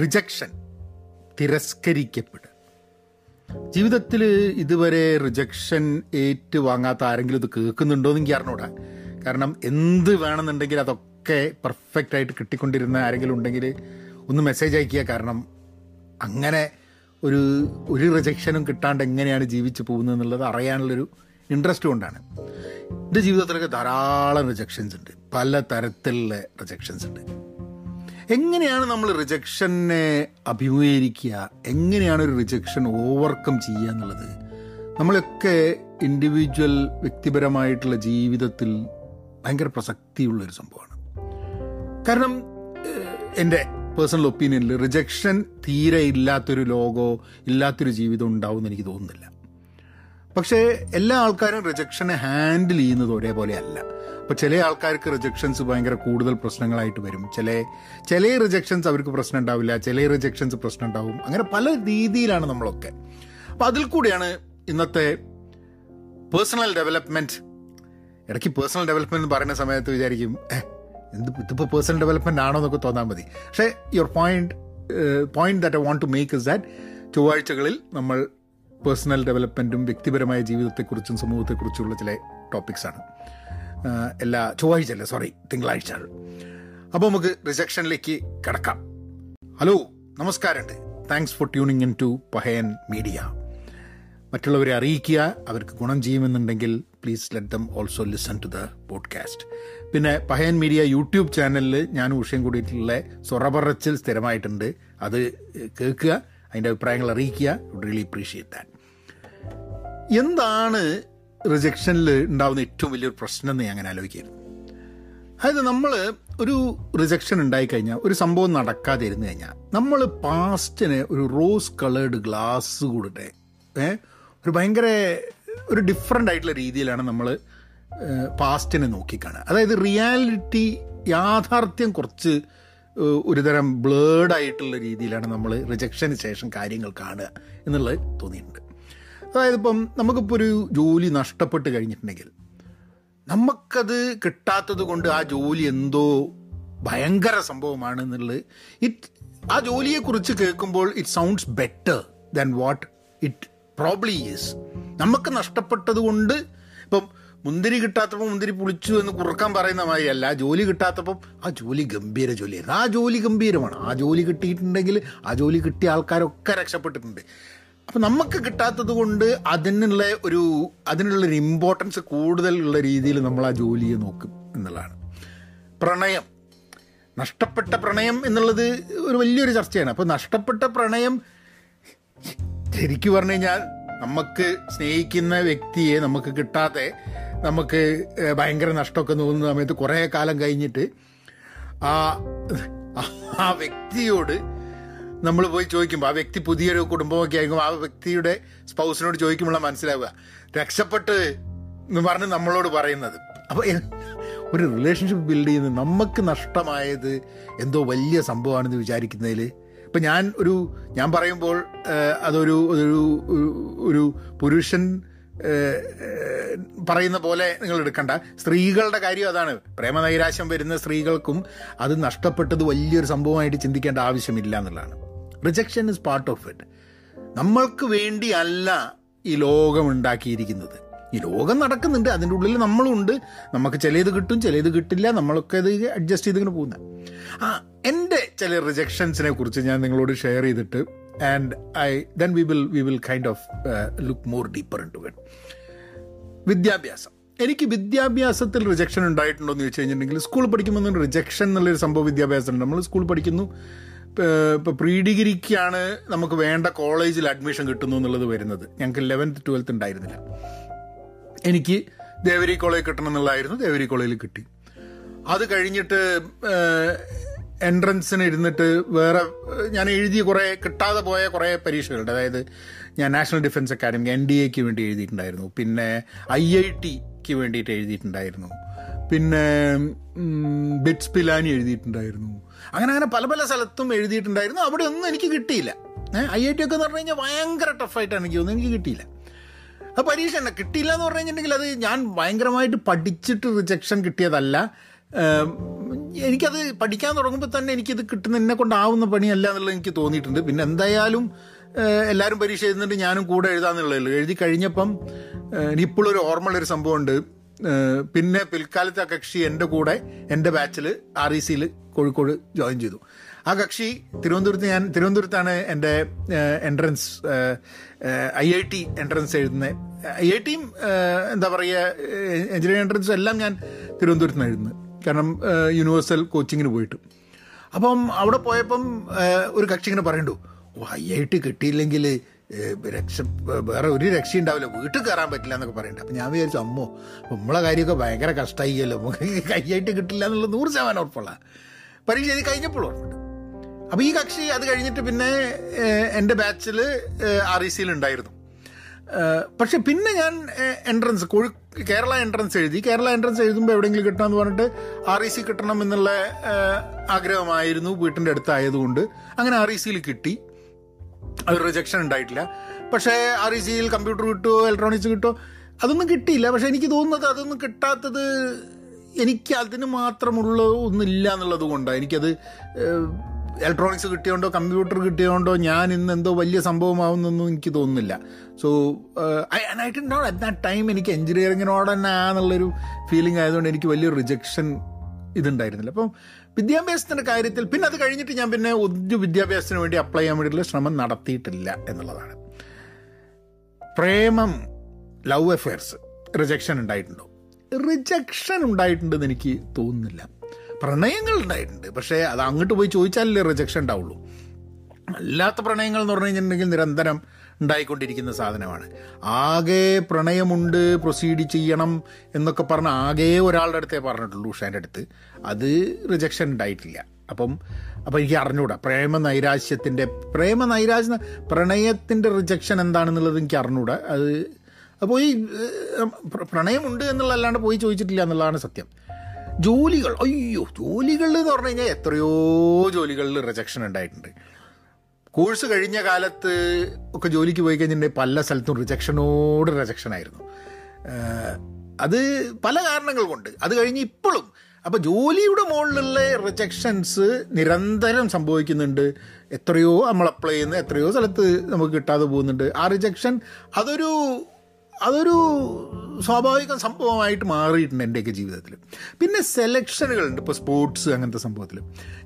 Rejection തിരസ്കരിക്കപ്പെടുക. ജീവിതത്തിൽ ഇതുവരെ rejection ഏറ്റുവാങ്ങാത്ത ആരെങ്കിലും ഇത് കേൾക്കുന്നുണ്ടോ എന്ന് എനിക്ക് അറിഞ്ഞൂടാ. കാരണം എന്ത് വേണമെന്നുണ്ടെങ്കിൽ അതൊക്കെ പെർഫെക്റ്റ് ആയിട്ട് കിട്ടിക്കൊണ്ടിരുന്ന ആരെങ്കിലും ഉണ്ടെങ്കിൽ ഒന്ന് മെസ്സേജ് അയക്കുക. കാരണം അങ്ങനെ ഒരു ഒരു റിജക്ഷനും കിട്ടാണ്ട് എങ്ങനെയാണ് ജീവിച്ചു പോകുന്നത് എന്നുള്ളത് അറിയാനുള്ളൊരു ഇൻട്രസ്റ്റ് കൊണ്ടാണ്. എന്റെ ജീവിതത്തിലൊക്കെ ധാരാളം റിജക്ഷൻസ് ഉണ്ട്. പല തരത്തിലുള്ള റിജക്ഷൻസ് ഉണ്ട്. എങ്ങനെയാണ് നമ്മൾ റിജക്ഷനെ അഭിമുഖീകരിക്കുക? എങ്ങനെയാണ് ഒരു റിജക്ഷൻ ഓവർകം ചെയ്യുക എന്നുള്ളത്? നമ്മളൊക്കെ ഇൻഡിവിജ്വൽ വ്യക്തിപരമായിട്ടുള്ള ജീവിതത്തിൽ ഭയങ്കര പ്രസക്തിയുള്ളൊരു സംഭവമാണ്. കാരണം എന്റെ പേഴ്സണൽ ഒപ്പീനിയനിൽ റിജക്ഷൻ തീരെ ഇല്ലാത്തൊരു ലോകോ ഇല്ലാത്തൊരു ജീവിതം ഉണ്ടാവും എന്ന് എനിക്ക് തോന്നുന്നില്ല. പക്ഷേ എല്ലാ ആൾക്കാരും റിജക്ഷനെ ഹാൻഡിൽ ചെയ്യുന്നത് ഒരേപോലെ അല്ല അപ്പോൾ ചില ആൾക്കാർക്ക് റിജക്ഷൻസ് ഭയങ്കര കൂടുതൽ പ്രശ്നങ്ങളായിട്ട് വരും. ചില ചില റിജക്ഷൻസ് അവർക്ക് പ്രശ്നം ഉണ്ടാവില്ല ചില റിജക്ഷൻസ് പ്രശ്നം ഉണ്ടാവും. അങ്ങനെ പല രീതിയിലാണ് നമ്മളൊക്കെ. അപ്പം അതിൽ കൂടിയാണ് ഇന്നത്തെ പേഴ്സണൽ ഡെവലപ്മെന്റ് ഇടയ്ക്ക് പേഴ്സണൽ ഡെവലപ്മെന്റ് എന്ന് പറയുന്ന സമയത്ത് വിചാരിക്കും എന്ത് ഇതിപ്പോൾ പേഴ്സണൽ ഡെവലപ്മെന്റ് ആണോ എന്നൊക്കെ തോന്നാൻ മതി. പക്ഷേ your point point that I want to make is that ചൊവ്വാഴ്ചകളിൽ നമ്മൾ പേഴ്സണൽ ഡെവലപ്മെന്റും വ്യക്തിപരമായ ജീവിതത്തെക്കുറിച്ചും സമൂഹത്തെക്കുറിച്ചുള്ള ചില ടോപ്പിക്സാണ് എല്ലാ ചൊവ്വാഴ്ച അല്ല? സോറി തിങ്കളാഴ്ച. അപ്പോൾ നമുക്ക് റിജക്ഷനിലേക്ക് കിടക്കാം. ഹലോ നമസ്കാരമുണ്ട്. Thanks for tuning in to Pahayan media മറ്റുള്ളവരെ അറിയിക്കുക അവർക്ക് ഗുണം ചെയ്യുമെന്നുണ്ടെങ്കിൽ please let them also listen to the podcast പിന്നെ പഹയൻ മീഡിയ യൂട്യൂബ് ചാനലിൽ ഞാൻ ഉഷയും കൂടിയിട്ടുള്ള സൊറപറച്ചിൽ സ്ഥിരമായിട്ടുണ്ട്. അത് കേൾക്കുക. അതിന്റെ അഭിപ്രായങ്ങൾ അറിയിക്കുക. റിയലി അപ്രീഷിയേറ്റ് ദാറ്റ് എന്താണ് റിജക്ഷനിൽ ഉണ്ടാകുന്ന ഏറ്റവും വലിയൊരു പ്രശ്നം എന്ന് ഞാൻ അങ്ങനെ ആലോചിക്കുന്നു അതായത് നമ്മൾ ഒരു റിജക്ഷൻ ഉണ്ടായിക്കഴിഞ്ഞാൽ ഒരു സംഭവം നടക്കാതെ ഇരുന്ന് കഴിഞ്ഞാൽ നമ്മൾ പാസ്റ്റിന് ഒരു റോസ് കളേർഡ് ഗ്ലാസ് കൂടെ ഒരു ഭയങ്കര ഒരു ഡിഫറെന്റ് ആയിട്ടുള്ള രീതിയിലാണ് നമ്മൾ പാസ്റ്റിനെ നോക്കിക്കാണുക അതായത് റിയാലിറ്റി യാഥാർത്ഥ്യം കുറച്ച് ഒരുതരം ബ്ലേഡ് ആയിട്ടുള്ള രീതിയിലാണ് നമ്മൾ റിജക്ഷന് ശേഷം കാര്യങ്ങൾ കാണുക എന്നുള്ളത് തോന്നിയിട്ടുണ്ട്. അതായത് ഇപ്പം നമുക്കിപ്പോൾ ഒരു ജോലി നഷ്ടപ്പെട്ട് കഴിഞ്ഞിട്ടുണ്ടെങ്കിൽ നമുക്കത് കിട്ടാത്തത് കൊണ്ട് ആ ജോലി എന്തോ ഭയങ്കര സംഭവമാണ് എന്നുള്ളത് ഇറ്റ് ആ ജോലിയെക്കുറിച്ച് കേൾക്കുമ്പോൾ it sounds better than what it probably is നമുക്ക് നഷ്ടപ്പെട്ടത് കൊണ്ട് ഇപ്പം മുന്തിരി കിട്ടാത്തപ്പോൾ മുന്തിരി പുളിച്ചു എന്ന് കുറുക്കാൻ പറയുന്ന മാതിരിയല്ല. ജോലി കിട്ടാത്തപ്പം ആ ജോലി ഗംഭീര ജോലിയായിരുന്നു. ആ ജോലി ഗംഭീരമാണ്. ആ ജോലി കിട്ടിയിട്ടുണ്ടെങ്കിൽ ആ ജോലി കിട്ടിയ ആൾക്കാരൊക്കെ രക്ഷപ്പെട്ടിട്ടുണ്ട്. അപ്പം നമുക്ക് കിട്ടാത്തത് കൊണ്ട് അതിനുള്ള ഒരു അതിനുള്ള ഒരു ഇമ്പോർട്ടൻസ് കൂടുതലുള്ള രീതിയിൽ നമ്മൾ ആ ജോലിയെ നോക്കും എന്നുള്ളതാണ്. പ്രണയം. നഷ്ടപ്പെട്ട പ്രണയം എന്നുള്ളത് ഒരു വലിയൊരു ചർച്ചയാണ്. അപ്പോൾ നഷ്ടപ്പെട്ട പ്രണയം ശരിക്കും പറഞ്ഞു കഴിഞ്ഞാൽ നമുക്ക് സ്നേഹിക്കുന്ന വ്യക്തിയെ നമുക്ക് കിട്ടാതെ നമുക്ക് ഭയങ്കര നഷ്ടമൊക്കെ തോന്നുന്ന സമയത്ത് കുറേ കാലം കഴിഞ്ഞിട്ട് ആ ആ വ്യക്തിയോട് നമ്മൾ പോയി ചോദിക്കുമ്പോൾ ആ വ്യക്തി പുതിയൊരു കുടുംബമൊക്കെ ആയിരിക്കും ആ വ്യക്തിയുടെ സ്പൗസിനോട് ചോദിക്കുമ്പോഴാണ് മനസ്സിലാവുക. രക്ഷപ്പെട്ട് എന്ന് പറഞ്ഞ് നമ്മളോട് പറയുന്നത്. അപ്പോൾ ഒരു റിലേഷൻഷിപ്പ് ബിൽഡ് ചെയ്യുന്നത് നമുക്ക് നഷ്ടമായത് എന്തോ വലിയ സംഭവമാണെന്ന് വിചാരിക്കുന്നതിൽ ഇപ്പം ഞാൻ ഒരു ഞാൻ പറയുമ്പോൾ അതൊരു ഒരു ഒരു- പുരുഷൻ പറയുന്ന പോലെ നിങ്ങൾ എടുക്കണ്ട. സ്ത്രീകളുടെ കാര്യം അതാണ്. പ്രേമനൈരാശ്യം വരുന്ന സ്ത്രീകൾക്കും അത് നഷ്ടപ്പെട്ടത് വലിയൊരു സംഭവമായിട്ട് ചിന്തിക്കേണ്ട ആവശ്യമില്ല എന്നുള്ളതാണ്. Rejection is part of it നമ്മൾക്ക് വേണ്ടിയല്ല ഈ ലോകം ഉണ്ടാക്കിയിരിക്കുന്നത്. ഈ ലോകം നടക്കുന്നുണ്ട് അതിന്റെ ഉള്ളിൽ നമ്മളുണ്ട് നമുക്ക് ചിലത് കിട്ടും ചിലത് കിട്ടില്ല നമ്മളൊക്കെ ഇത് അഡ്ജസ്റ്റ് ചെയ്തിങ്ങനെ പോകുന്ന. ആ എന്റെ ചില റിജക്ഷൻസിനെ കുറിച്ച് ഞാൻ നിങ്ങളോട് ഷെയർ ചെയ്തിട്ട് and I then we will we will kind of look more deeper into it വിദ്യാഭ്യാസം. എനിക്ക് വിദ്യാഭ്യാസത്തിൽ റിജക്ഷൻ ഉണ്ടായിട്ടുണ്ടോ എന്ന് ചോദിച്ചു കഴിഞ്ഞിട്ടുണ്ടെങ്കിൽ സ്കൂൾ പഠിക്കുമ്പോൾ റിജക്ഷൻ എന്നുള്ളൊരു സംഭവം വിദ്യാഭ്യാസം ഉണ്ട് നമ്മൾ സ്കൂൾ പഠിക്കുന്നു. ഇപ്പോൾ പ്രീ ഡിഗ്രിക്കാണ് നമുക്ക് വേണ്ട കോളേജിൽ അഡ്മിഷൻ കിട്ടുന്നു എന്നുള്ളത് വരുന്നത്. ഞങ്ങൾക്ക് ലെവൻത്ത് ട്വൽത്ത് ഉണ്ടായിരുന്നില്ല. എനിക്ക് ദേവരി കോളേജ് കിട്ടണം എന്നുള്ളതായിരുന്നു. ദേവരി കോളേജിൽ കിട്ടി. അത് കഴിഞ്ഞിട്ട് എൻട്രൻസിന് ഇരുന്നിട്ട് വേറെ ഞാൻ എഴുതിയ കുറേ കിട്ടാതെ പോയ കുറേ പരീക്ഷകളുണ്ട്. അതായത് ഞാൻ National Defence Academy N D എക്ക് വേണ്ടി എഴുതിയിട്ടുണ്ടായിരുന്നു. പിന്നെ ഐ ഐ ടിക്ക് വേണ്ടിയിട്ട് എഴുതിയിട്ടുണ്ടായിരുന്നു. പിന്നെ ബിറ്റ്സ് പിലാനി എഴുതിയിട്ടുണ്ടായിരുന്നു. അങ്ങനെ അങ്ങനെ പല പല സ്ഥലത്തും എഴുതിയിട്ടുണ്ടായിരുന്നു. അവിടെ ഒന്നും എനിക്ക് കിട്ടിയില്ല. ഐ ഐ ടി ഒക്കെ എന്ന് പറഞ്ഞു കഴിഞ്ഞാൽ ഭയങ്കര ടഫായിട്ടാണ് എനിക്ക് തോന്നുന്നത്. എനിക്ക് കിട്ടിയില്ല. ആ പരീക്ഷ തന്നെ കിട്ടിയില്ല എന്ന് പറഞ്ഞു കഴിഞ്ഞിട്ടുണ്ടെങ്കിൽ അത് ഞാൻ ഭയങ്കരമായിട്ട് പഠിച്ചിട്ട് റിജക്ഷൻ കിട്ടിയതല്ല. എനിക്കത് പഠിക്കാൻ തുടങ്ങുമ്പോൾ തന്നെ എനിക്കിത് കിട്ടുന്ന എന്നെ കൊണ്ടാവുന്ന പണിയല്ല എന്നുള്ളത് എനിക്ക് തോന്നിയിട്ടുണ്ട്. പിന്നെ എന്തായാലും എല്ലാവരും പരീക്ഷ എഴുതുന്നുണ്ട് ഞാനും കൂടെ എഴുതാന്നുള്ളൂ എഴുതി കഴിഞ്ഞപ്പം ഒരു ഓർമ്മയുള്ളൊരു സംഭവമുണ്ട്. പിന്നെ പിൽക്കാലത്ത് ആ കക്ഷി എന്റെ കൂടെ എന്റെ ബാച്ചിൽ ആർ ഇ സിയിൽ കോഴിക്കോട് ജോയിൻ ചെയ്തു. ആ കക്ഷി തിരുവനന്തപുരത്ത് ഞാൻ തിരുവനന്തപുരത്താണ് എന്റെ entrance I I T entrance എഴുതുന്നത് ഐ ഐ ടിയും എന്താ പറയുക എഞ്ചിനീയറിംഗ് എൻട്രൻസും എല്ലാം ഞാൻ തിരുവനന്തപുരത്ത് നിന്ന് എഴുതുന്നത്. കാരണം യൂണിവേഴ്സൽ കോച്ചിങ്ങിന് പോയിട്ട്. അപ്പം അവിടെ പോയപ്പം ഒരു കക്ഷി ഇങ്ങനെ പറയണ്ടു ഐ ഐ ടി കിട്ടിയില്ലെങ്കിൽ രക്ഷ വേറെ ഒരു രക്ഷ ഉണ്ടാവില്ല വീട്ടിൽ കയറാൻ പറ്റില്ല എന്നൊക്കെ പറയുന്നുണ്ട്. അപ്പം ഞാൻ വിചാരിച്ചു അമ്മോ നമ്മളെ കാര്യമൊക്കെ ഭയങ്കര കഷ്ടമായില്ലോ നമുക്ക് ഐ ഐ ടി കിട്ടില്ല എന്നുള്ളത് നൂറ് ശതമാനം ഉറപ്പുള്ള പരീക്ഷ എഴുതി കഴിഞ്ഞപ്പോൾ ഓർമ്മയുണ്ട് അപ്പോൾ ഈ കക്ഷി അത് കഴിഞ്ഞിട്ട് പിന്നെ എന്റെ ബാച്ചിൽ ആർ ഇ സിയിൽ ഉണ്ടായിരുന്നു പക്ഷെ പിന്നെ ഞാൻ എൻട്രൻസ് കോഴി കേരള എൻട്രൻസ് എഴുതി. കേരള എൻട്രൻസ് എഴുതുമ്പോൾ എവിടെയെങ്കിലും കിട്ടണമെന്ന് പറഞ്ഞിട്ട് ആർ ഇ സി കിട്ടണം എന്നുള്ള ആഗ്രഹമായിരുന്നു വീട്ടിന്റെ അടുത്തായതുകൊണ്ട്. അങ്ങനെ ആർ ഇ സിയിൽ കിട്ടി. അത് റിജക്ഷൻ ഉണ്ടായിട്ടില്ല. പക്ഷേ ആർ ഇ സിയിൽ കമ്പ്യൂട്ടർ കിട്ടുമോ ഇലക്ട്രോണിക്സ് കിട്ടുമോ അതൊന്നും കിട്ടിയില്ല. പക്ഷേ എനിക്ക് തോന്നുന്നത് അതൊന്നും കിട്ടാത്തത് എനിക്ക് അതിന് മാത്രമുള്ള ഒന്നില്ല എന്നുള്ളത് കൊണ്ടാണ് എനിക്കത് ഇലക്ട്രോണിക്സ് കിട്ടിയോണ്ടോ കമ്പ്യൂട്ടർ കിട്ടിയോണ്ടോ ഞാൻ ഇന്ന് എന്തോ വലിയ സംഭവമാവുന്നൊന്നും എനിക്ക് തോന്നുന്നില്ല. So I did not at that time എനിക്ക് എഞ്ചിനീയറിങ്ങിനോട് തന്നെ ആന്നുള്ളൊരു ഫീലിംഗ് ആയതുകൊണ്ട് എനിക്ക് വലിയ റിജക്ഷൻ ഇതുണ്ടായിരുന്നില്ല. അപ്പം വിദ്യാഭ്യാസത്തിന്റെ കാര്യത്തിൽ പിന്നെ അത് കഴിഞ്ഞിട്ട് ഞാൻ പിന്നെ ഒരു വിദ്യാഭ്യാസത്തിന് വേണ്ടി അപ്ലൈ ചെയ്യാൻ വേണ്ടിയിട്ടുള്ള ശ്രമം നടത്തിയിട്ടില്ല എന്നുള്ളതാണ്. പ്രേമം ലവ് അഫെയർസ് റിജക്ഷൻ ഉണ്ടായിട്ടുണ്ടോ? റിജക്ഷൻ ഉണ്ടായിട്ടുണ്ടെന്ന് എനിക്ക് തോന്നുന്നില്ല. പ്രണയങ്ങൾ ഉണ്ടായിട്ടുണ്ട്. പക്ഷേ അത് അങ്ങോട്ട് പോയി ചോദിച്ചാലല്ലേ റിജക്ഷൻ ഉണ്ടാവുള്ളൂ. അല്ലാത്ത പ്രണയങ്ങൾ എന്ന് പറഞ്ഞു കഴിഞ്ഞിട്ടുണ്ടെങ്കിൽ നിരന്തരം ഉണ്ടായിക്കൊണ്ടിരിക്കുന്ന സാധനമാണ്. ആകെ പ്രണയമുണ്ട് പ്രൊസീഡ് ചെയ്യണം എന്നൊക്കെ പറഞ്ഞ ആകെ ഒരാളുടെ അടുത്തേ പറഞ്ഞിട്ടുള്ളൂ ഉഷാന്റെ അടുത്ത്. അത് റിജക്ഷൻ ഉണ്ടായിട്ടില്ല. അപ്പം അപ്പം എനിക്ക് അറിഞ്ഞൂടാ. പ്രേമ നൈരാശ്യത്തിന്റെ പ്രേമ നൈരാശ്യ പ്രണയത്തിന്റെ റിജക്ഷൻ എന്താണെന്നുള്ളത് എനിക്ക് അറിഞ്ഞൂടാ. അത് അപ്പോൾ ഈ പ്രണയമുണ്ട് എന്നുള്ളതല്ലാണ്ട് പോയി ചോദിച്ചിട്ടില്ല എന്നുള്ളതാണ് സത്യം. ജോലികൾ. അയ്യോ ജോലികൾ എന്ന് പറഞ്ഞു കഴിഞ്ഞാൽ എത്രയോ ജോലികളിൽ റിജക്ഷൻ ഉണ്ടായിട്ടുണ്ട്. കോഴ്സ് കഴിഞ്ഞ കാലത്ത് ഒക്കെ ജോലിക്ക് പോയി കഴിഞ്ഞിട്ടുണ്ടെങ്കിൽ പല സ്ഥലത്തും റിജക്ഷനോട് റിജക്ഷൻ ആയിരുന്നു. അത് പല കാരണങ്ങൾ കൊണ്ട്. അത് കഴിഞ്ഞ് ഇപ്പോഴും. അപ്പോൾ ജോലിയുടെ മുകളിലുള്ള റിജക്ഷൻസ് നിരന്തരം സംഭവിക്കുന്നുണ്ട്. എത്രയോ നമ്മൾ അപ്ലൈ ചെയ്യുന്ന എത്രയോ സ്ഥലത്ത് നമുക്ക് കിട്ടാതെ പോകുന്നുണ്ട്. ആ റിജക്ഷൻ അതൊരു അതൊരു സ്വാഭാവിക സംഭവമായിട്ട് മാറിയിട്ടുണ്ട് എന്റെയൊക്കെ ജീവിതത്തിൽ പിന്നെ സെലക്ഷനുകളുണ്ട്. ഇപ്പോൾ സ്പോർട്സ് അങ്ങനത്തെ സംഭവത്തിൽ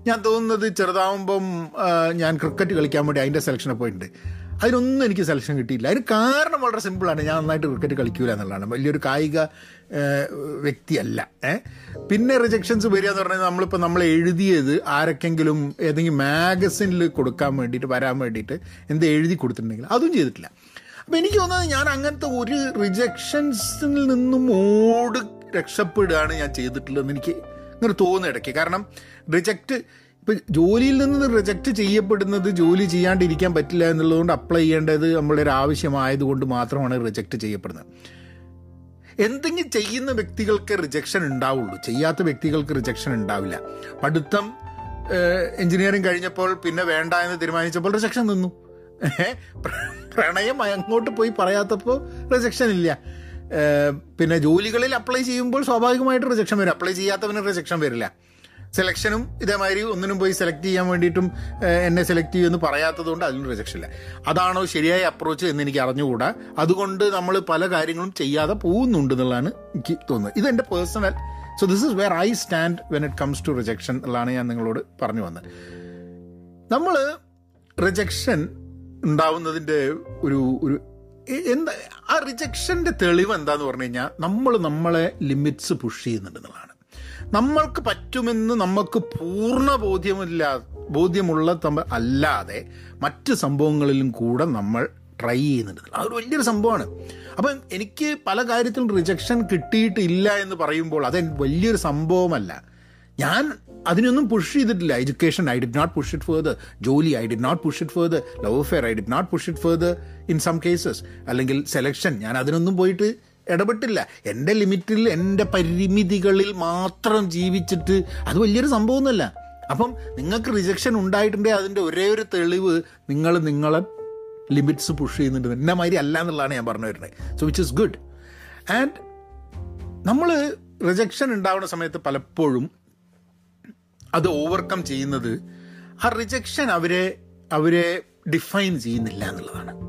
ഞാൻ തോന്നുന്നത് ചെറുതാവുമ്പം ഞാൻ ക്രിക്കറ്റ് കളിക്കാൻ വേണ്ടി അതിന്റെ സെലക്ഷനെ പോയിട്ടുണ്ട്. അതിനൊന്നും എനിക്ക് സെലക്ഷൻ കിട്ടിയില്ല. അതിന് കാരണം വളരെ സിമ്പിളാണ്. ഞാൻ നന്നായിട്ട് ക്രിക്കറ്റ് കളിക്കൂല എന്നുള്ളതാണ്. വലിയൊരു കായിക വ്യക്തിയല്ല. ഏ? പിന്നെ റിജക്ഷൻസ് വരിക എന്ന് പറഞ്ഞാൽ നമ്മളിപ്പോൾ നമ്മൾ എഴുതിയത് ആരൊക്കെങ്കിലും ഏതെങ്കിലും മാഗസിനിൽ കൊടുക്കാൻ വേണ്ടിയിട്ട് വരാൻ വേണ്ടിയിട്ട് എന്ത് എഴുതി കൊടുത്തിട്ടുണ്ടെങ്കിൽ അതും ചെയ്തിട്ടില്ല. അപ്പം എനിക്ക് തോന്നുന്നത് ഞാൻ അങ്ങനത്തെ ഒരു റിജക്ഷൻസിൽ നിന്നും ഓട് രക്ഷപ്പെടുകയാണ് ഞാൻ ചെയ്തിട്ടുള്ളതെന്ന് എനിക്ക് ഇങ്ങനെ തോന്നുന്നു ഇടയ്ക്ക്. കാരണം റിജക്റ്റ് ഇപ്പം ജോലിയിൽ നിന്ന് റിജക്റ്റ് ചെയ്യപ്പെടുന്നത് ജോലി ചെയ്യാണ്ടിരിക്കാൻ പറ്റില്ല എന്നുള്ളതുകൊണ്ട് അപ്ലൈ ചെയ്യേണ്ടത് നമ്മളുടെ ഒരു ആവശ്യമായതുകൊണ്ട് മാത്രമാണ് റിജക്റ്റ് ചെയ്യപ്പെടുന്നത്. എന്തെങ്കിലും ചെയ്യുന്ന വ്യക്തികൾക്ക് റിജക്ഷൻ ഉണ്ടാവുള്ളൂ. ചെയ്യാത്ത വ്യക്തികൾക്ക് റിജക്ഷൻ ഉണ്ടാവില്ല. പഠിത്തം എഞ്ചിനീയറിങ് കഴിഞ്ഞപ്പോൾ പിന്നെ വേണ്ട എന്ന് തീരുമാനിച്ചപ്പോൾ റിജക്ഷൻ നിന്നു. പ്രണയം അങ്ങോട്ട് പോയി പറയാത്തപ്പോൾ റിജക്ഷൻ ഇല്ല. പിന്നെ ജോലികളിൽ അപ്ലൈ ചെയ്യുമ്പോൾ സ്വാഭാവികമായിട്ട് റിജക്ഷൻ വരും. അപ്ലൈ ചെയ്യാത്തവന് റിജക്ഷൻ വരില്ല. സെലക്ഷനും ഇതേമാതിരി ഒന്നിനും പോയി സെലക്ട് ചെയ്യാൻ വേണ്ടിയിട്ടും എന്നെ സെലക്ട് ചെയ്യുമെന്ന് പറയാത്തതുകൊണ്ട് അതിനും റിജക്ഷൻ ഇല്ല. അതാണോ ശരിയായ അപ്രോച്ച് എന്ന് എനിക്ക് അറിഞ്ഞുകൂടാ. അതുകൊണ്ട് നമ്മൾ പല കാര്യങ്ങളും ചെയ്യാതെ പോകുന്നുണ്ട് എന്നുള്ളതാണ് എനിക്ക് തോന്നുന്നത്. ഇത് എന്റെ personal so this is where I stand when it comes to rejection എന്നുള്ളതാണ് ഞാൻ നിങ്ങളോട് പറഞ്ഞു വന്നത്. നമ്മൾ റിജക്ഷൻ ഉണ്ടാവുന്നതിന്റെ ഒരു ഒരു എന്താ ആ റിജക്ഷന്റെ തെളിവ് എന്താന്ന് പറഞ്ഞു കഴിഞ്ഞാൽ നമ്മൾ നമ്മളെ ലിമിറ്റ്സ് പുഷ് ചെയ്യുന്നുണ്ടെന്നുള്ളതാണ്. നമ്മൾക്ക് പറ്റുമെന്ന് നമുക്ക് പൂർണ ബോധ്യമില്ല ബോധ്യമുള്ള തമ്മ അല്ലാതെ മറ്റ് സംഭവങ്ങളിലും കൂടെ നമ്മൾ ട്രൈ ചെയ്യുന്നുണ്ട് അതൊരു വലിയൊരു സംഭവമാണ്. അപ്പം എനിക്ക് പല കാര്യത്തിലും റിജക്ഷൻ കിട്ടിയിട്ടില്ല എന്ന് പറയുമ്പോൾ അത് വലിയൊരു സംഭവമല്ല. ഞാൻ അതിനൊന്നും പുഷ് ചെയ്തിട്ടില്ല. Education I did not push it further ജോലി I did not push it further love affair I did not push it further in some cases അല്ലെങ്കിൽ സെലക്ഷൻ ഞാൻ അതിനൊന്നും പോയിട്ട് ഇടപെട്ടില്ല. എന്റെ ലിമിറ്റിൽ എന്റെ പരിമിതികളിൽ മാത്രം ജീവിച്ചിട്ട് അത് വലിയൊരു സംഭവമൊന്നുമല്ല. അപ്പം നിങ്ങൾക്ക് റിജക്ഷൻ ഉണ്ടായിട്ടുണ്ടെങ്കിൽ അതിന്റെ ഒരേ ഒരു തെളിവ് നിങ്ങൾ നിങ്ങളെ ലിമിറ്റ്സ് പുഷ് ചെയ്യുന്നുണ്ട്. എന്നെ മാതിരി അല്ല എന്നുള്ളതാണ് ഞാൻ പറഞ്ഞു വരുന്നത്. So which is good and നമ്മൾ റിജക്ഷൻ ഉണ്ടാവുന്ന സമയത്ത് പലപ്പോഴും അത് ഓവർകം ചെയ്യുന്നത് ആ റിജക്ഷൻ അവരെ അവരെ ഡിഫൈൻ ചെയ്യുന്നില്ല എന്നുള്ളതാണ്.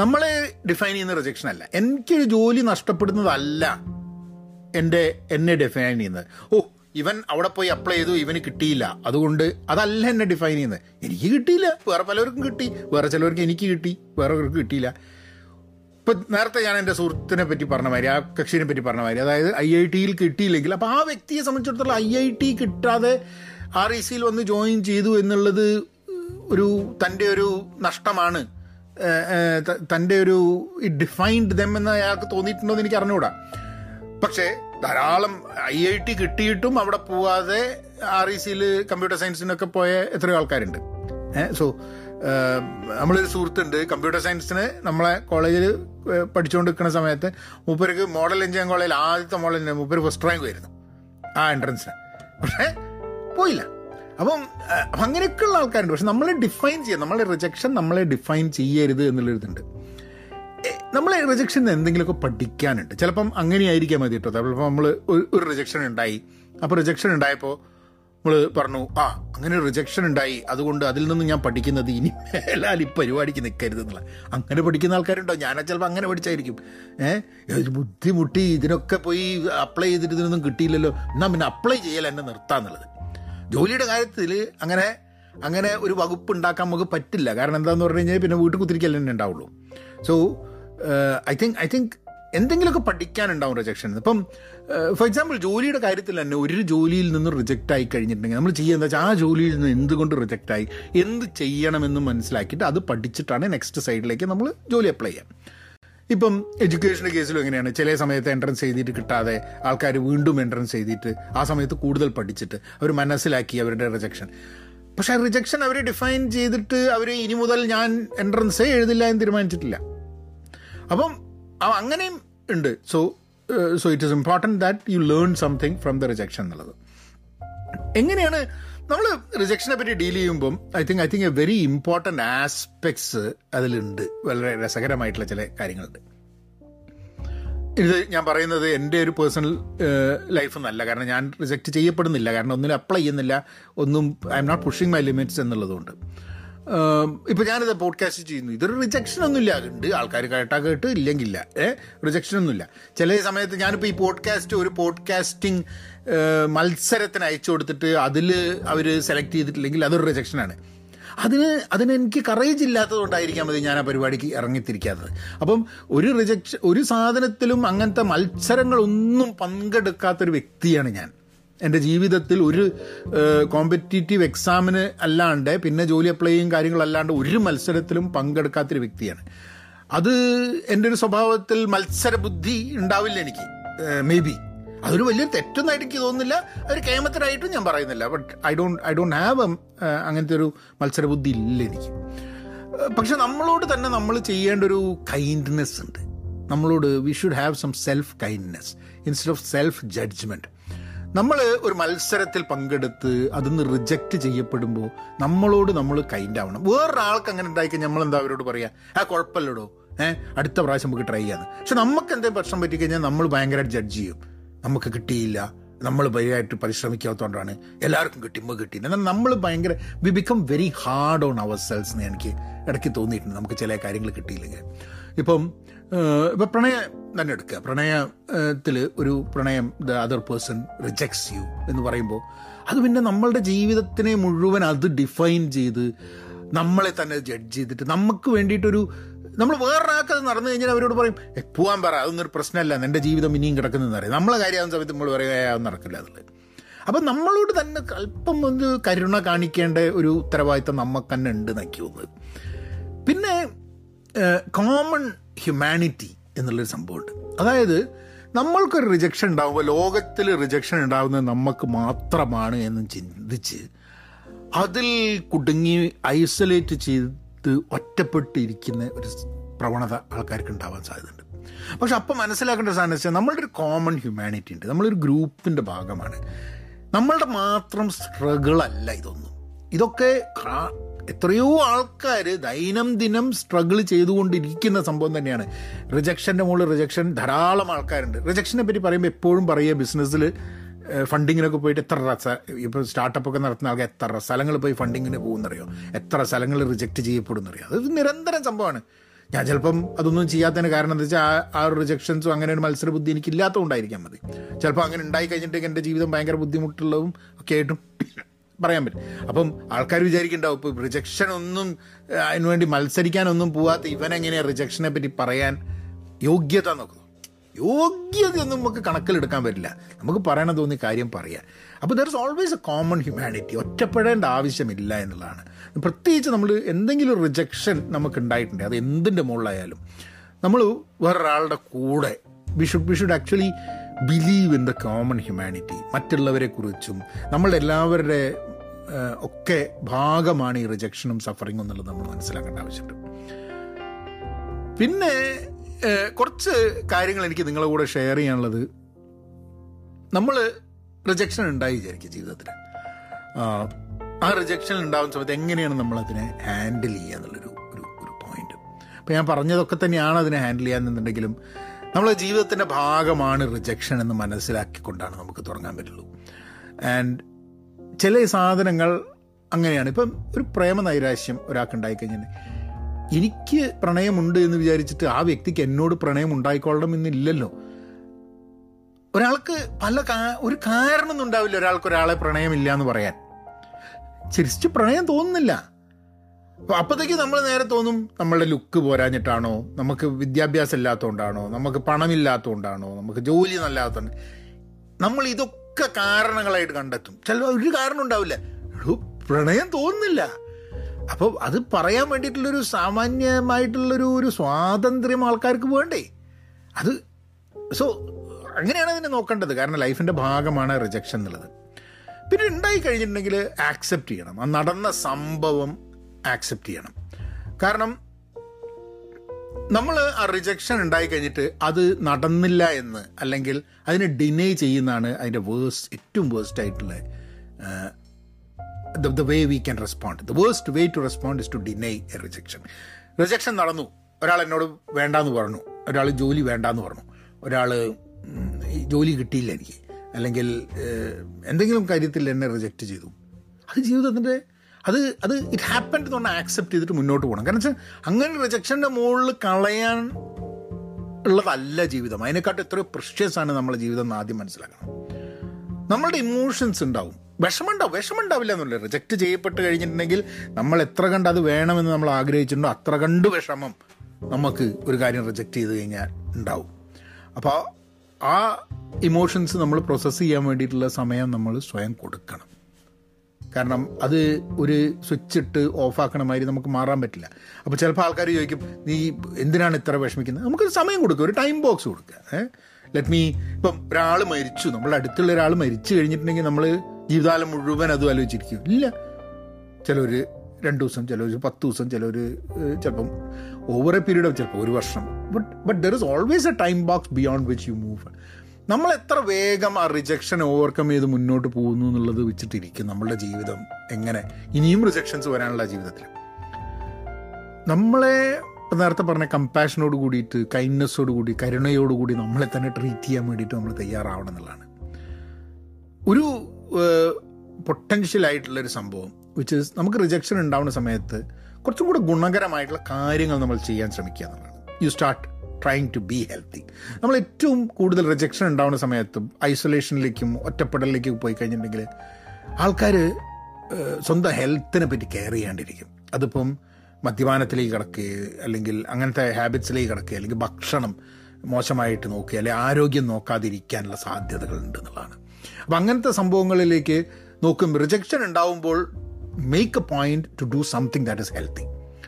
നമ്മളെ ഡിഫൈൻ ചെയ്യുന്ന റിജക്ഷൻ അല്ല. എനിക്കൊരു ജോലി നഷ്ടപ്പെടുന്നതല്ല എന്റെ എന്നെ ഡിഫൈൻ ചെയ്യുന്നത്. ഓ ഇവൻ അവിടെ പോയി അപ്ലൈ ചെയ്തു ഇവന് കിട്ടിയില്ല. അതുകൊണ്ട് അതല്ല എന്നെ ഡിഫൈൻ ചെയ്യുന്നത്. എനിക്ക് കിട്ടിയില്ല. വേറെ പലവർക്കും കിട്ടി. വേറെ ചിലവർക്ക് എനിക്ക് കിട്ടി. വേറെ കിട്ടിയില്ല. ഇപ്പം നേരത്തെ ഞാൻ എന്റെ സുഹൃത്തിനെ പറ്റി പറഞ്ഞ മാതിരി ആ കക്ഷിനെ പറ്റി പറഞ്ഞ മാതിരി അതായത് ഐ ഐ ടിയിൽ കിട്ടിയില്ലെങ്കിൽ അപ്പോൾ ആ വ്യക്തിയെ സംബന്ധിച്ചിടത്തോളം ഐ ഐ ടി കിട്ടാതെ ആർ ഇ സിയിൽ വന്ന് ജോയിൻ ചെയ്തു എന്നുള്ളത് ഒരു തന്റെ ഒരു നഷ്ടമാണ്. തന്റെ ഒരു ഡിഫൈൻഡ് ദം എന്ന് അയാൾക്ക് തോന്നിയിട്ടുണ്ടോ എന്ന് എനിക്ക് അറിഞ്ഞുകൂടാ. പക്ഷേ ധാരാളം ഐ ഐ ടി കിട്ടിയിട്ടും അവിടെ പോവാതെ ആർ ഇ സിയിൽ കമ്പ്യൂട്ടർ സയൻസിനൊക്കെ പോയ എത്രയോ ആൾക്കാരുണ്ട്. സോ നമ്മളൊരു സുഹൃത്തുണ്ട് കമ്പ്യൂട്ടർ സയൻസിന് നമ്മളെ കോളേജിൽ പഠിച്ചുകൊണ്ട് നിൽക്കുന്ന സമയത്ത് മൂപ്പർക്ക് മോഡൽ എഞ്ചിനീയറിംഗ് കോളേജിൽ ആദ്യത്തെ മോഡൽ എഞ്ചിനീയർ മൂപ്പര് ഫസ്റ്റ് റാങ്ക് വരുന്നു ആ എൻട്രൻസിന് പക്ഷേ പോയില്ല. അപ്പം അങ്ങനെയൊക്കെയുള്ള ആൾക്കാരുണ്ട്. പക്ഷെ നമ്മളെ ഡിഫൈൻ ചെയ്യാം നമ്മളെ റിജക്ഷൻ നമ്മളെ ഡിഫൈൻ ചെയ്യരുത് എന്നുള്ളൊരിതുണ്ട് നമ്മളെ റിജക്ഷൻ എന്തെങ്കിലുമൊക്കെ പഠിക്കാനുണ്ട്. ചിലപ്പം അങ്ങനെയായിരിക്കാം മതി കേട്ടോ. ചിലപ്പോൾ നമ്മൾ ഒരു റിജക്ഷൻ ഉണ്ടായി. അപ്പോൾ റിജക്ഷൻ ഉണ്ടായപ്പോൾ നമ്മൾ പറഞ്ഞു ആ അങ്ങനെ റിജക്ഷൻ ഉണ്ടായി. അതുകൊണ്ട് അതിൽ നിന്ന് ഞാൻ പഠിക്കുന്നത് ഇനി മേലാൽ ഈ പരിപാടിക്ക് നിൽക്കരുത് എന്നുള്ള. അങ്ങനെ പഠിക്കുന്ന ആൾക്കാരുണ്ടോ? ഞാനാ ചിലപ്പോൾ അങ്ങനെ പഠിച്ചായിരിക്കും. ഏഹ് ബുദ്ധിമുട്ടി ഇതിനൊക്കെ പോയി അപ്ലൈ ചെയ്തിട്ട് ഇതിനൊന്നും കിട്ടിയില്ലല്ലോ. എന്നാൽ പിന്നെ അപ്ലൈ ചെയ്യൽ എന്നെ നിർത്താന്നുള്ളത് ജോലിയുടെ കാര്യത്തിൽ അങ്ങനെ അങ്ങനെ ഒരു വകുപ്പ് ഉണ്ടാക്കാൻ നമുക്ക് പറ്റില്ല. കാരണം എന്താണെന്ന് പറഞ്ഞു കഴിഞ്ഞാൽ പിന്നെ വീട്ടിൽ കുത്തിരിക്കൽ തന്നെ ഉണ്ടാവുള്ളൂ. So I think I think എന്തെങ്കിലുമൊക്കെ പഠിക്കാനുണ്ടാവും റിജക്ഷൻ ഇപ്പം ഫോർ എക്സാമ്പിൾ ജോലിയുടെ കാര്യത്തിൽ തന്നെ ഒരു ജോലിയിൽ നിന്ന് റിജക്റ്റ് ആയി കഴിഞ്ഞിട്ടുണ്ടെങ്കിൽ നമ്മൾ ചെയ്യുന്നത് വെച്ചാൽ ആ ജോലിയിൽ നിന്ന് എന്തുകൊണ്ട് റിജക്റ്റ് ആയി എന്ത് ചെയ്യണമെന്ന് മനസ്സിലാക്കിയിട്ട് അത് പഠിച്ചിട്ടാണ് നെക്സ്റ്റ് സൈഡിലേക്ക് നമ്മൾ ജോലി അപ്ലൈ ചെയ്യാം. ഇപ്പം എഡ്യൂക്കേഷന്റെ കേസിലും എങ്ങനെയാണ്? ചില സമയത്ത് എൻട്രൻസ് ചെയ്തിട്ട് കിട്ടാതെ ആൾക്കാർ വീണ്ടും എൻട്രൻസ് ചെയ്തിട്ട് ആ സമയത്ത് കൂടുതൽ പഠിച്ചിട്ട് അവർ മനസ്സിലാക്കി അവരുടെ റിജക്ഷൻ പക്ഷെ റിജക്ഷൻ അവർ ഡിഫൈൻ ചെയ്തിട്ട് അവർ ഇനി മുതൽ ഞാൻ എൻട്രൻസേ എഴുതില്ല എന്ന് തീരുമാനിച്ചിട്ടില്ല. അപ്പം അങ്ങനെയും ഉണ്ട്. So so it is important that you learn something from the rejection എന്നുള്ളത്. എങ്ങനെയാണ് നമ്മൾ റിജക്ഷനെ പറ്റി ഡീൽ ചെയ്യുമ്പം I think I think a very important aspects അതിലുണ്ട്. വളരെ രസകരമായിട്ടുള്ള ചില കാര്യങ്ങളുണ്ട്. ഇത് ഞാൻ പറയുന്നത് എന്റെ ഒരു പേഴ്സണൽ ലൈഫ് എന്നല്ല കാരണം ഞാൻ റിജക്റ്റ് ചെയ്യപ്പെടുന്നില്ല. കാരണം ഒന്നിനും അപ്ലൈ ചെയ്യുന്നില്ല. ഒന്നും I am not pushing my limits എന്നുള്ളതുകൊണ്ട്. ഇപ്പോൾ ഞാനിത് പോഡ്കാസ്റ്റ് ചെയ്യുന്നു. ഇതൊരു റിജക്ഷൻ ഒന്നുമില്ല. ഉണ്ട് ആൾക്കാർ കേട്ടാ കേട്ട് ഇല്ലെങ്കില്ല ഏ? റിജക്ഷൻ ഒന്നുമില്ല. ചില സമയത്ത് ഞാനിപ്പോൾ ഈ പോഡ്കാസ്റ്റ് ഒരു പോഡ്കാസ്റ്റിംഗ് മത്സരത്തിന് അയച്ചു കൊടുത്തിട്ട് അതിൽ അവർ സെലക്ട് ചെയ്തിട്ടില്ലെങ്കിൽ അതൊരു റിജക്ഷനാണ് അതിന് അതിന് എനിക്ക് കറേജ് ഇല്ലാത്തതുകൊണ്ടായിരിക്കാം മതി ഞാൻ ആ പരിപാടിക്ക് ഇറങ്ങിത്തിരിക്കാത്തത്. അപ്പം ഒരു റിജക്ഷൻ ഒരു സാധനത്തിലും അങ്ങനത്തെ മത്സരങ്ങളൊന്നും പങ്കെടുക്കാത്തൊരു വ്യക്തിയാണ് ഞാൻ. എന്റെ ജീവിതത്തിൽ ഒരു കോമ്പറ്റീറ്റീവ് എക്സാമിന് അല്ലാണ്ട് പിന്നെ ജോലി അപ്ലൈ ചെയ്യും കാര്യങ്ങളല്ലാണ്ട് ഒരു മത്സരത്തിലും പങ്കെടുക്കാത്തൊരു വ്യക്തിയാണ്. അത് എന്റെ ഒരു സ്വഭാവത്തിൽ മത്സരബുദ്ധി ഉണ്ടാവില്ല എനിക്ക്. മേ ബി അതൊരു വലിയൊരു തെറ്റൊന്നായിട്ട് എനിക്ക് തോന്നുന്നില്ല. അതൊരു കേമത്തിനായിട്ടും ഞാൻ പറയുന്നില്ല. But I don't I don't have അങ്ങനത്തെ ഒരു മത്സരബുദ്ധി ഇല്ല എനിക്ക്. പക്ഷെ നമ്മളോട് തന്നെ നമ്മൾ ചെയ്യേണ്ട ഒരു കൈൻഡ്നെസ് ഉണ്ട്. നമ്മളോട് we should have some self kindness instead of self judgement നമ്മൾ ഒരു മത്സരത്തിൽ പങ്കെടുത്ത് അതിന്ന് റിജക്റ്റ് ചെയ്യപ്പെടുമ്പോൾ നമ്മളോട് നമ്മൾ കൈൻഡ് ആവണം. വേറൊരാൾക്ക് അങ്ങനെ ഉണ്ടായിക്കഴിഞ്ഞാൽ നമ്മൾ എന്താ അവരോട് പറയുക ആ കുഴപ്പമില്ലടോ. ഏഹ് അടുത്ത പ്രാവശ്യം നമുക്ക് ട്രൈ ചെയ്യാന്ന്. പക്ഷെ നമുക്ക് എന്തെങ്കിലും പ്രശ്നം പറ്റിക്കഴിഞ്ഞാൽ നമ്മൾ ഭയങ്കരമായിട്ട് ജഡ്ജ് ചെയ്യും. നമുക്ക് കിട്ടിയില്ല. നമ്മൾ ഭയമായിട്ട് പരിശ്രമിക്കാത്തതുകൊണ്ടാണ് എല്ലാവർക്കും കിട്ടി നമുക്ക് കിട്ടി. എന്നാൽ നമ്മൾ ഭയങ്കര we become very hard on our selves എന്ന് എനിക്ക് ഇടയ്ക്ക് തോന്നിയിട്ടുണ്ട്. നമുക്ക് ചില കാര്യങ്ങൾ കിട്ടിയില്ലെങ്കിൽ. ഇപ്പം ഇപ്പം പ്രണയ തന്നെ എടുക്കുക. പ്രണയത്തിൽ ഒരു പ്രണയം the other person rejects you എന്ന് പറയുമ്പോൾ അത് പിന്നെ നമ്മളുടെ ജീവിതത്തിനെ മുഴുവൻ അത് ഡിഫൈൻ ചെയ്ത് നമ്മളെ തന്നെ ജഡ്ജ് ചെയ്തിട്ട് നമുക്ക് വേണ്ടിയിട്ടൊരു നമ്മൾ വേറൊരാൾക്ക് അത് നടന്നു കഴിഞ്ഞാൽ അവരോട് പറയും പോകാൻ പറ അതൊന്നും ഒരു പ്രശ്നമല്ല എന്റെ ജീവിതം ഇനിയും കിടക്കുന്നതെന്ന് പറയും. നമ്മളെ കാര്യമാകുന്ന സമയത്ത് നമ്മൾ പറയുക അതൊന്നും നടക്കില്ല എന്നുള്ളത് അപ്പം നമ്മളോട് തന്നെ അല്പം ഒന്ന് കരുണ കാണിക്കേണ്ട ഒരു ഉത്തരവാദിത്തം നമുക്ക് തന്നെ ഉണ്ട് എന്നൊക്കെ പിന്നെ കോമൺ ഹ്യൂമാനിറ്റി എന്നുള്ളൊരു സംഭവമുണ്ട്. അതായത് നമ്മൾക്കൊരു റിജക്ഷൻ ഉണ്ടാകുമ്പോൾ ലോകത്തിൽ റിജക്ഷൻ ഉണ്ടാകുന്നത് നമുക്ക് മാത്രമാണ് എന്ന് ചിന്തിച്ച് അതിൽ കുടുങ്ങി ഐസൊലേറ്റ് ചെയ്ത് ഒറ്റപ്പെട്ടിരിക്കുന്ന ഒരു പ്രവണത ആൾക്കാർക്ക് ഉണ്ടാവാൻ സാധ്യതയുണ്ട്. പക്ഷെ അപ്പം മനസ്സിലാക്കേണ്ട സാധനം വെച്ചാൽ നമ്മളുടെ ഒരു കോമൺ ഹ്യൂമാനിറ്റി ഉണ്ട്. നമ്മളൊരു ഗ്രൂപ്പിന്റെ ഭാഗമാണ്. നമ്മളുടെ മാത്രം സ്ട്രഗിൾ അല്ല ഇതൊന്നും. ഇതൊക്കെ എത്രയോ ആൾക്കാർ ദൈനംദിനം സ്ട്രഗിൾ ചെയ്തുകൊണ്ടിരിക്കുന്ന സംഭവം തന്നെയാണ്. റിജക്ഷന്റെ മുകളിൽ റിജക്ഷൻ ധാരാളം ആൾക്കാരുണ്ട്. റിജക്ഷനെ പറ്റി പറയുമ്പോൾ എപ്പോഴും പറയുക ബിസിനസ്സിൽ ഫണ്ടിങ്ങിനൊക്കെ പോയിട്ട് എത്ര ഇപ്പോൾ സ്റ്റാർട്ടപ്പ് ഒക്കെ നടത്തുന്ന ആൾക്കാർ എത്ര സ്ഥലങ്ങൾ പോയി ഫണ്ടിങ്ങിന് പോകുന്നറിയോ? എത്ര സ്ഥലങ്ങൾ റിജക്റ്റ് ചെയ്യപ്പെടുന്നറിയോ? അത് നിരന്തരം സംഭവമാണ്. ഞാൻ ചിലപ്പം അതൊന്നും ചെയ്യാത്തതിന് കാരണം എന്താ വെച്ചാൽ ആ ഒരു റിജക്ഷൻസും അങ്ങനെ ഒരു മത്സര ബുദ്ധി എനിക്ക് ഇല്ലാത്തതുകൊണ്ടായിരിക്കാം മതി. ചിലപ്പോൾ അങ്ങനെ ഉണ്ടായി കഴിഞ്ഞിട്ടേക്ക് എന്റെ ജീവിതം ഭയങ്കര ബുദ്ധിമുട്ടുള്ളതും ഒക്കെ ആയിട്ടും പറയാൻ പറ്റും. അപ്പം ആൾക്കാർ വിചാരിക്കുന്നുണ്ടാവും ഇപ്പോൾ റിജക്ഷൻ ഒന്നും അതിനുവേണ്ടി മത്സരിക്കാനൊന്നും പോവാത്ത ഇവനെങ്ങനെയാണ് റിജക്ഷനെ പറ്റി പറയാൻ യോഗ്യത നോക്കുന്നു. യോഗ്യതയൊന്നും നമുക്ക് കണക്കിലെടുക്കാൻ പറ്റില്ല. നമുക്ക് പറയണ തോന്നിയ കാര്യം പറയാം. അപ്പോൾ there is always a common humanity ഒറ്റപ്പെടേണ്ട ആവശ്യമില്ല എന്നുള്ളതാണ്. പ്രത്യേകിച്ച് നമ്മൾ എന്തെങ്കിലും റിജക്ഷൻ നമുക്ക് ഉണ്ടായിട്ടുണ്ട് അത് എന്തിന്റെ മുകളിലായാലും നമ്മൾ വേറൊരാളുടെ കൂടെ we should we should actually believe in the common humanity മറ്റുള്ളവരെ കുറിച്ചും നമ്മളുടെ എല്ലാവരുടെ ഒക്കെ ഭാഗമാണ് ഈ റിജക്ഷനും സഫറിങ്ങും എന്നുള്ളത് നമ്മൾ മനസ്സിലാക്കേണ്ട ആവശ്യമുണ്ട്. പിന്നെ കുറച്ച് കാര്യങ്ങൾ എനിക്ക് നിങ്ങളുടെ കൂടെ ഷെയർ ചെയ്യാനുള്ളത്. നമ്മൾ റിജക്ഷൻ ഉണ്ടായി വിചാരിക്കും ജീവിതത്തിൽ ആ റിജക്ഷൻ ഉണ്ടാകുന്ന സമയത്ത് എങ്ങനെയാണ് നമ്മളതിനെ ഹാൻഡിൽ ചെയ്യുക എന്നുള്ളൊരു ഒരു ഒരു പോയിന്റ് അപ്പോൾ ഞാൻ പറഞ്ഞതൊക്കെ തന്നെയാണ് അതിനെ ഹാൻഡിൽ ചെയ്യാന്നുണ്ടെങ്കിലും നമ്മളെ ജീവിതത്തിന്റെ ഭാഗമാണ് റിജക്ഷൻ എന്ന് മനസ്സിലാക്കിക്കൊണ്ടാണ് നമുക്ക് തുടങ്ങാൻ പറ്റുള്ളൂ. ആൻഡ് ചില സാധനങ്ങൾ അങ്ങനെയാണ്. ഇപ്പം ഒരു പ്രേമ നൈരാശ്യം ഒരാൾക്ക് ഉണ്ടായിക്കഴിഞ്ഞാൽ എനിക്ക് പ്രണയമുണ്ട് എന്ന് വിചാരിച്ചിട്ട് ആ വ്യക്തിക്ക് എന്നോട് പ്രണയം ഉണ്ടായിക്കൊള്ളണം എന്നില്ലല്ലോ. ഒരാൾക്ക് പല ഒരു കാരണമൊന്നും ഉണ്ടാവില്ല ഒരാൾക്ക് ഒരാളെ പ്രണയമില്ല എന്ന് പറയാൻ. ചിരിച്ച് പ്രണയം തോന്നുന്നില്ല. അപ്പോഴത്തേക്ക് നമ്മൾ നേരെ തോന്നും നമ്മളുടെ ലുക്ക് പോരാഞ്ഞിട്ടാണോ? നമുക്ക് വിദ്യാഭ്യാസം ഇല്ലാത്തതുകൊണ്ടാണോ നമുക്ക് പണമില്ലാത്തതുകൊണ്ടാണോ നമുക്ക് ജോലി നല്ലാത്തതുകൊണ്ട് നമ്മൾ ഇതൊക്കെ കാരണങ്ങളായിട്ട് കണ്ടെത്തും. ചില ഒരു കാരണം ഉണ്ടാവില്ല. പ്രണയം തോന്നുന്നില്ല. അപ്പോൾ അത് പറയാൻ വേണ്ടിയിട്ടുള്ളൊരു സാമാന്യമായിട്ടുള്ളൊരു ഒരു സ്വാതന്ത്ര്യം ആൾക്കാർക്ക് വേണ്ടേ? അത് സോ അങ്ങനെയാണ് അതിനെ നോക്കേണ്ടത്. കാരണം ലൈഫിന്റെ ഭാഗമാണ് റിജക്ഷൻ എന്നുള്ളത്. പിന്നെ ഉണ്ടായി കഴിഞ്ഞിട്ടുണ്ടെങ്കിൽ ആക്സെപ്റ്റ് ചെയ്യണം. ആ നടന്ന സംഭവം ആക്സെപ്റ്റ് ചെയ്യണം. കാരണം നമ്മൾ ആ റിജക്ഷൻ ഉണ്ടായി കഴിഞ്ഞിട്ട് അത് നടന്നില്ല എന്ന് അല്ലെങ്കിൽ അതിനെ ഡിനൈ ചെയ്യുന്നതാണ് അതിന്റെ വേഴ്സ്റ്റ് ഏറ്റവും വേഴ്സ്റ്റ് ആയിട്ടുള്ള the way we can respond the worst way to respond is to deny a rejection rejection നടന്നു. ഒരാൾ എന്നോട് വേണ്ടാന്ന് പറഞ്ഞു. ഒരാൾ ജോലി വേണ്ടാന്ന് പറഞ്ഞു. ഒരാൾ ജോലി കിട്ടിയില്ല എനിക്ക്. അല്ലെങ്കിൽ എന്തെങ്കിലും കാര്യത്തിൽ എന്നെ റിജക്റ്റ് ചെയ്തു. അത് ജീവിതത്തിന്റെ അത് അത് ഇറ്റ് ഹാപ്പൻ എന്ന് ആക്സെപ്റ്റ് ചെയ്തിട്ട് മുന്നോട്ട് പോകണം കാരണം വെച്ചാൽ അങ്ങനെ റിജക്ഷന്റെ മുകളിൽ കളയാൻ ഉള്ളതല്ല ജീവിതം. അതിനെക്കാട്ടും എത്രയോ ആണ് നമ്മളെ ജീവിതം എന്ന് ആദ്യം മനസ്സിലാക്കണം. നമ്മളുടെ ഇമോഷൻസ് ഉണ്ടാവും. വിഷമമുണ്ടാവും. വിഷമമുണ്ടാവില്ല എന്നുള്ളത് റിജക്റ്റ് ചെയ്യപ്പെട്ട് കഴിഞ്ഞിട്ടുണ്ടെങ്കിൽ നമ്മൾ എത്ര കണ്ട് അത് വേണമെന്ന് നമ്മൾ ആഗ്രഹിച്ചിട്ടുണ്ടോ അത്ര കണ്ട് വിഷമം നമുക്ക് ഒരു കാര്യം റിജക്റ്റ് ചെയ്ത് കഴിഞ്ഞാൽ ഉണ്ടാവും. അപ്പോൾ ആ ഇമോഷൻസ് നമ്മൾ പ്രോസസ്സ് ചെയ്യാൻ വേണ്ടിയിട്ടുള്ള സമയം നമ്മൾ സ്വയം കൊടുക്കണം. കാരണം അത് ഒരു സ്വിച്ച് ഇട്ട് ഓഫാക്കണ മാതിരി നമുക്ക് മാറാൻ പറ്റില്ല. അപ്പോൾ ചിലപ്പോൾ ആൾക്കാർ ചോദിക്കും നീ എന്തിനാണ് ഇത്ര വിഷമിക്കുന്നത്? നമുക്കൊരു സമയം കൊടുക്കുക ഒരു ടൈം ബോക്സ് കൊടുക്കുക. ലെറ്റ് മീ ഇപ്പം ഒരാൾ മരിച്ചു നമ്മളുടെ അടുത്തുള്ള ഒരാൾ മരിച്ചു കഴിഞ്ഞിട്ടുണ്ടെങ്കിൽ നമ്മൾ ജീവിതകാലം മുഴുവൻ അതും ആലോചിച്ചിരിക്കും. ഇല്ല. ചിലർ രണ്ട് ദിവസം ചിലർ പത്ത് ദിവസം ചിലർ ചിലപ്പം ഓവർ എ പീരീഡ് ഓഫ് ചിലപ്പോൾ ഒരു വർഷം. But but there is always a time box beyond which you move നമ്മൾ എത്ര വേഗം ആ റിജക്ഷൻ ഓവർകം ചെയ്ത് മുന്നോട്ട് പോകുന്നു എന്നുള്ളത് വെച്ചിട്ടിരിക്കും നമ്മളുടെ ജീവിതം എങ്ങനെ? ഇനിയും റിജക്ഷൻസ് വരാനുള്ള ജീവിതത്തിൽ. നമ്മളെ നേരത്തെ പറഞ്ഞ കമ്പാഷനോട് കൂടിയിട്ട് കൈൻഡ്നെസ്സോട് കൂടി കരുണയോട് കൂടി നമ്മളെ തന്നെ ട്രീറ്റ് ചെയ്യാൻ വേണ്ടിയിട്ട് നമ്മൾ തയ്യാറാവണം എന്നുള്ളതാണ്. ഒരു പൊട്ടൻഷ്യൽ ആയിട്ടുള്ളൊരു സംഭവം വിച്ച് ഇസ് നമുക്ക് റിജക്ഷൻ ഉണ്ടാവുന്ന സമയത്ത് കുറച്ചും കൂടെ ഗുണകരമായിട്ടുള്ള കാര്യങ്ങൾ നമ്മൾ ചെയ്യാൻ ശ്രമിക്കുക എന്നുള്ളതാണ്. You start trying to be healthy നമ്മൾ ഏറ്റവും കൂടുതൽ റിജക്ഷൻ ഉണ്ടാവുന്ന സമയത്തും ഐസൊലേഷനിലേക്കും ഒറ്റപ്പെടലിലേക്കും പോയി കഴിഞ്ഞിട്ടുണ്ടെങ്കിൽ ആൾക്കാർ സ്വന്തം ഹെൽത്തിനെ പറ്റി കെയർ ചെയ്യാണ്ടിരിക്കും. അതിപ്പം മദ്യപാനത്തിലേക്ക് കിടക്കുക അല്ലെങ്കിൽ അങ്ങനത്തെ ഹാബിറ്റ്സിലേക്ക് കിടക്കുക അല്ലെങ്കിൽ ഭക്ഷണം മോശമായിട്ട് നോക്കുക അല്ലെങ്കിൽ ആരോഗ്യം നോക്കാതിരിക്കാനുള്ള സാധ്യതകളുണ്ട് എന്നുള്ളതാണ് അപ്പം അങ്ങനത്തെ സംഭവങ്ങളിലേക്ക് നോക്കും റിജക്ഷൻ ഉണ്ടാവുമ്പോൾ make a point to do something that is healthy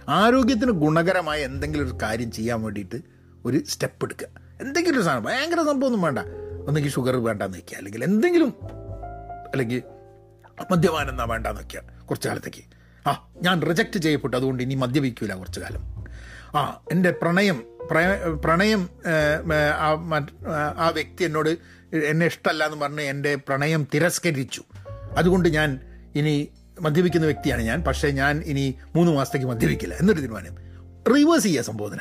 ആരോഗ്യത്തിന് ഗുണകരമായ എന്തെങ്കിലും ഒരു കാര്യം ചെയ്യാൻ വേണ്ടിയിട്ട് ഒരു സ്റ്റെപ്പ് എടുക്കുക എന്തെങ്കിലും ഒരു സാധനം ഭയങ്കര സംഭവമൊന്നും വേണ്ട. ഒന്നെങ്കിൽ ഷുഗർ വേണ്ടാന്ന് വയ്ക്കുക അല്ലെങ്കിൽ എന്തെങ്കിലും അല്ലെങ്കിൽ മദ്യപാനം എന്നാ വേണ്ടാന്ന് വയ്ക്കുക കുറച്ച് കാലത്തേക്ക്. ആ ഞാൻ റിജക്റ്റ് ചെയ്യപ്പെട്ടു അതുകൊണ്ട് ഇനി മദ്യപിക്കൂല കുറച്ച് കാലം. ആ എന്റെ പ്രണയം പ്രണയം ആ വ്യക്തി എന്നോട് എന്നെ ഇഷ്ടമല്ല എന്ന് പറഞ്ഞ് എന്റെ പ്രണയം തിരസ്കരിച്ചു. അതുകൊണ്ട് ഞാൻ ഇനി മദ്യപിക്കുന്ന വ്യക്തിയാണ് ഞാൻ പക്ഷേ ഞാൻ ഇനി മൂന്ന് മാസത്തേക്ക് മദ്യപിക്കില്ല. എന്നൊരു തീരുമാനം. റിവേഴ്സ് ചെയ്യുക സംബോധന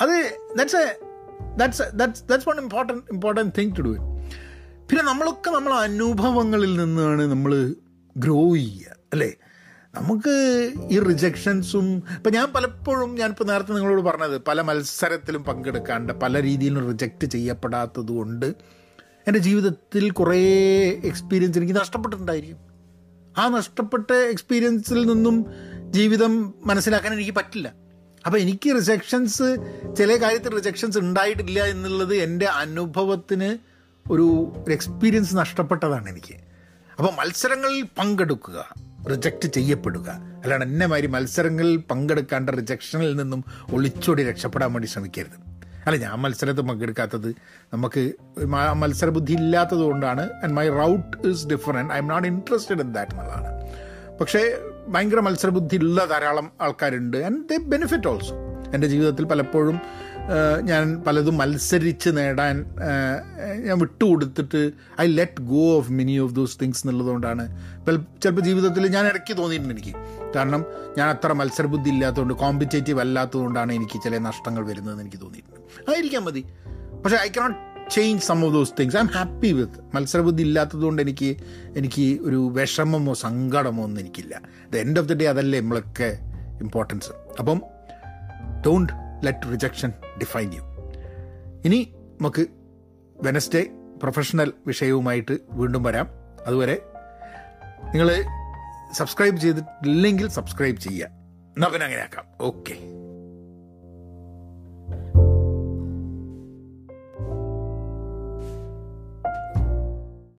അത് that's a that's that's that's one important important thing to do പിന്നെ നമ്മളൊക്കെ നമ്മളെ അനുഭവങ്ങളിൽ നിന്നാണ് നമ്മൾ ഗ്രോ ചെയ്യുക അല്ലേ? നമുക്ക് ഈ റിജക്ഷൻസും ഇപ്പം ഞാൻ പലപ്പോഴും ഞാനിപ്പോൾ നേരത്തെ നിങ്ങളോട് പറഞ്ഞത് പല മത്സരത്തിലും പങ്കെടുക്കാണ്ട് പല രീതിയിലും റിജക്റ്റ് ചെയ്യപ്പെടാത്തത് കൊണ്ട് എന്റെ ജീവിതത്തിൽ കുറേ എക്സ്പീരിയൻസ് എനിക്ക് നഷ്ടപ്പെട്ടിട്ടുണ്ടായിരിക്കും. ആ നഷ്ടപ്പെട്ട എക്സ്പീരിയൻസിൽ നിന്നും ജീവിതം മനസ്സിലാക്കാൻ എനിക്ക് പറ്റില്ല. അപ്പോൾ എനിക്ക് റിജക്ഷൻസ് ചില കാര്യത്തിൽ റിജക്ഷൻസ് ഉണ്ടായിട്ടില്ല എന്നുള്ളത് എന്റെ അനുഭവത്തിന് ഒരു എക്സ്പീരിയൻസ് നഷ്ടപ്പെട്ടതാണ് എനിക്ക്. അപ്പോൾ മത്സരങ്ങളിൽ പങ്കെടുക്കുക റിജക്റ്റ് ചെയ്യപ്പെടുക. അല്ലാണ്ട് എന്നെ മാതിരി മത്സരങ്ങളിൽ പങ്കെടുക്കാണ്ട് റിജക്ഷനിൽ നിന്നും ഒളിച്ചോടി രക്ഷപ്പെടാൻ വേണ്ടി ശ്രമിക്കരുത്. അല്ല ഞാൻ മത്സരത്തിൽ പങ്കെടുക്കാത്തത് നമുക്ക് മത്സരബുദ്ധി ഇല്ലാത്തത് കൊണ്ടാണ് and my route is different I'm not interested in that എന്നുള്ളതാണ്. പക്ഷേ ഭയങ്കര മത്സരബുദ്ധി ഉള്ള ധാരാളം ആൾക്കാരുണ്ട്. ആൻഡ് ദേ ബെനിഫിറ്റ് ഓൾസോ എന്റെ ജീവിതത്തിൽ പലപ്പോഴും ഞാൻ പലതും മത്സരിച്ച് നേടാൻ ഞാൻ വിട്ടുകൊടുത്തിട്ട് I let go of many of those things എന്നുള്ളതുകൊണ്ടാണ്. ചിലപ്പോൾ ജീവിതത്തിൽ ഞാൻ ഇടയ്ക്ക് തോന്നിയിട്ടുണ്ട് എനിക്ക്. കാരണം ഞാൻ അത്ര മത്സരബുദ്ധി ഇല്ലാത്തതുകൊണ്ട് കോമ്പറ്റേറ്റീവ് അല്ലാത്തതുകൊണ്ടാണ് എനിക്ക് ചില നഷ്ടങ്ങൾ വരുന്നതെന്ന് എനിക്ക് തോന്നിയിട്ടുണ്ട്. ആയിരിക്കാൻ മതി. പക്ഷേ I cannot change some of those things I'm happy with മത്സരബുദ്ധി ഇല്ലാത്തതുകൊണ്ട് എനിക്ക് എനിക്ക് ഒരു വിഷമമോ സങ്കടമോ ഒന്നും എനിക്കില്ല. The end of the day അതല്ലേ നമ്മളൊക്കെ ഇമ്പോർട്ടൻസ് അപ്പം don't let rejection define you ഇനി നമുക്ക് വെനസ്ഡേ പ്രൊഫഷണൽ വിഷയവുമായിട്ട് വീണ്ടും വരാം. അതുവരെ നിങ്ങൾ സബ്സ്ക്രൈബ് ചെയ്തിട്ടില്ലെങ്കിൽ സബ്സ്ക്രൈബ് ചെയ്യുക. എന്നാൽ അങ്ങനെ ആക്കാം ഓക്കെ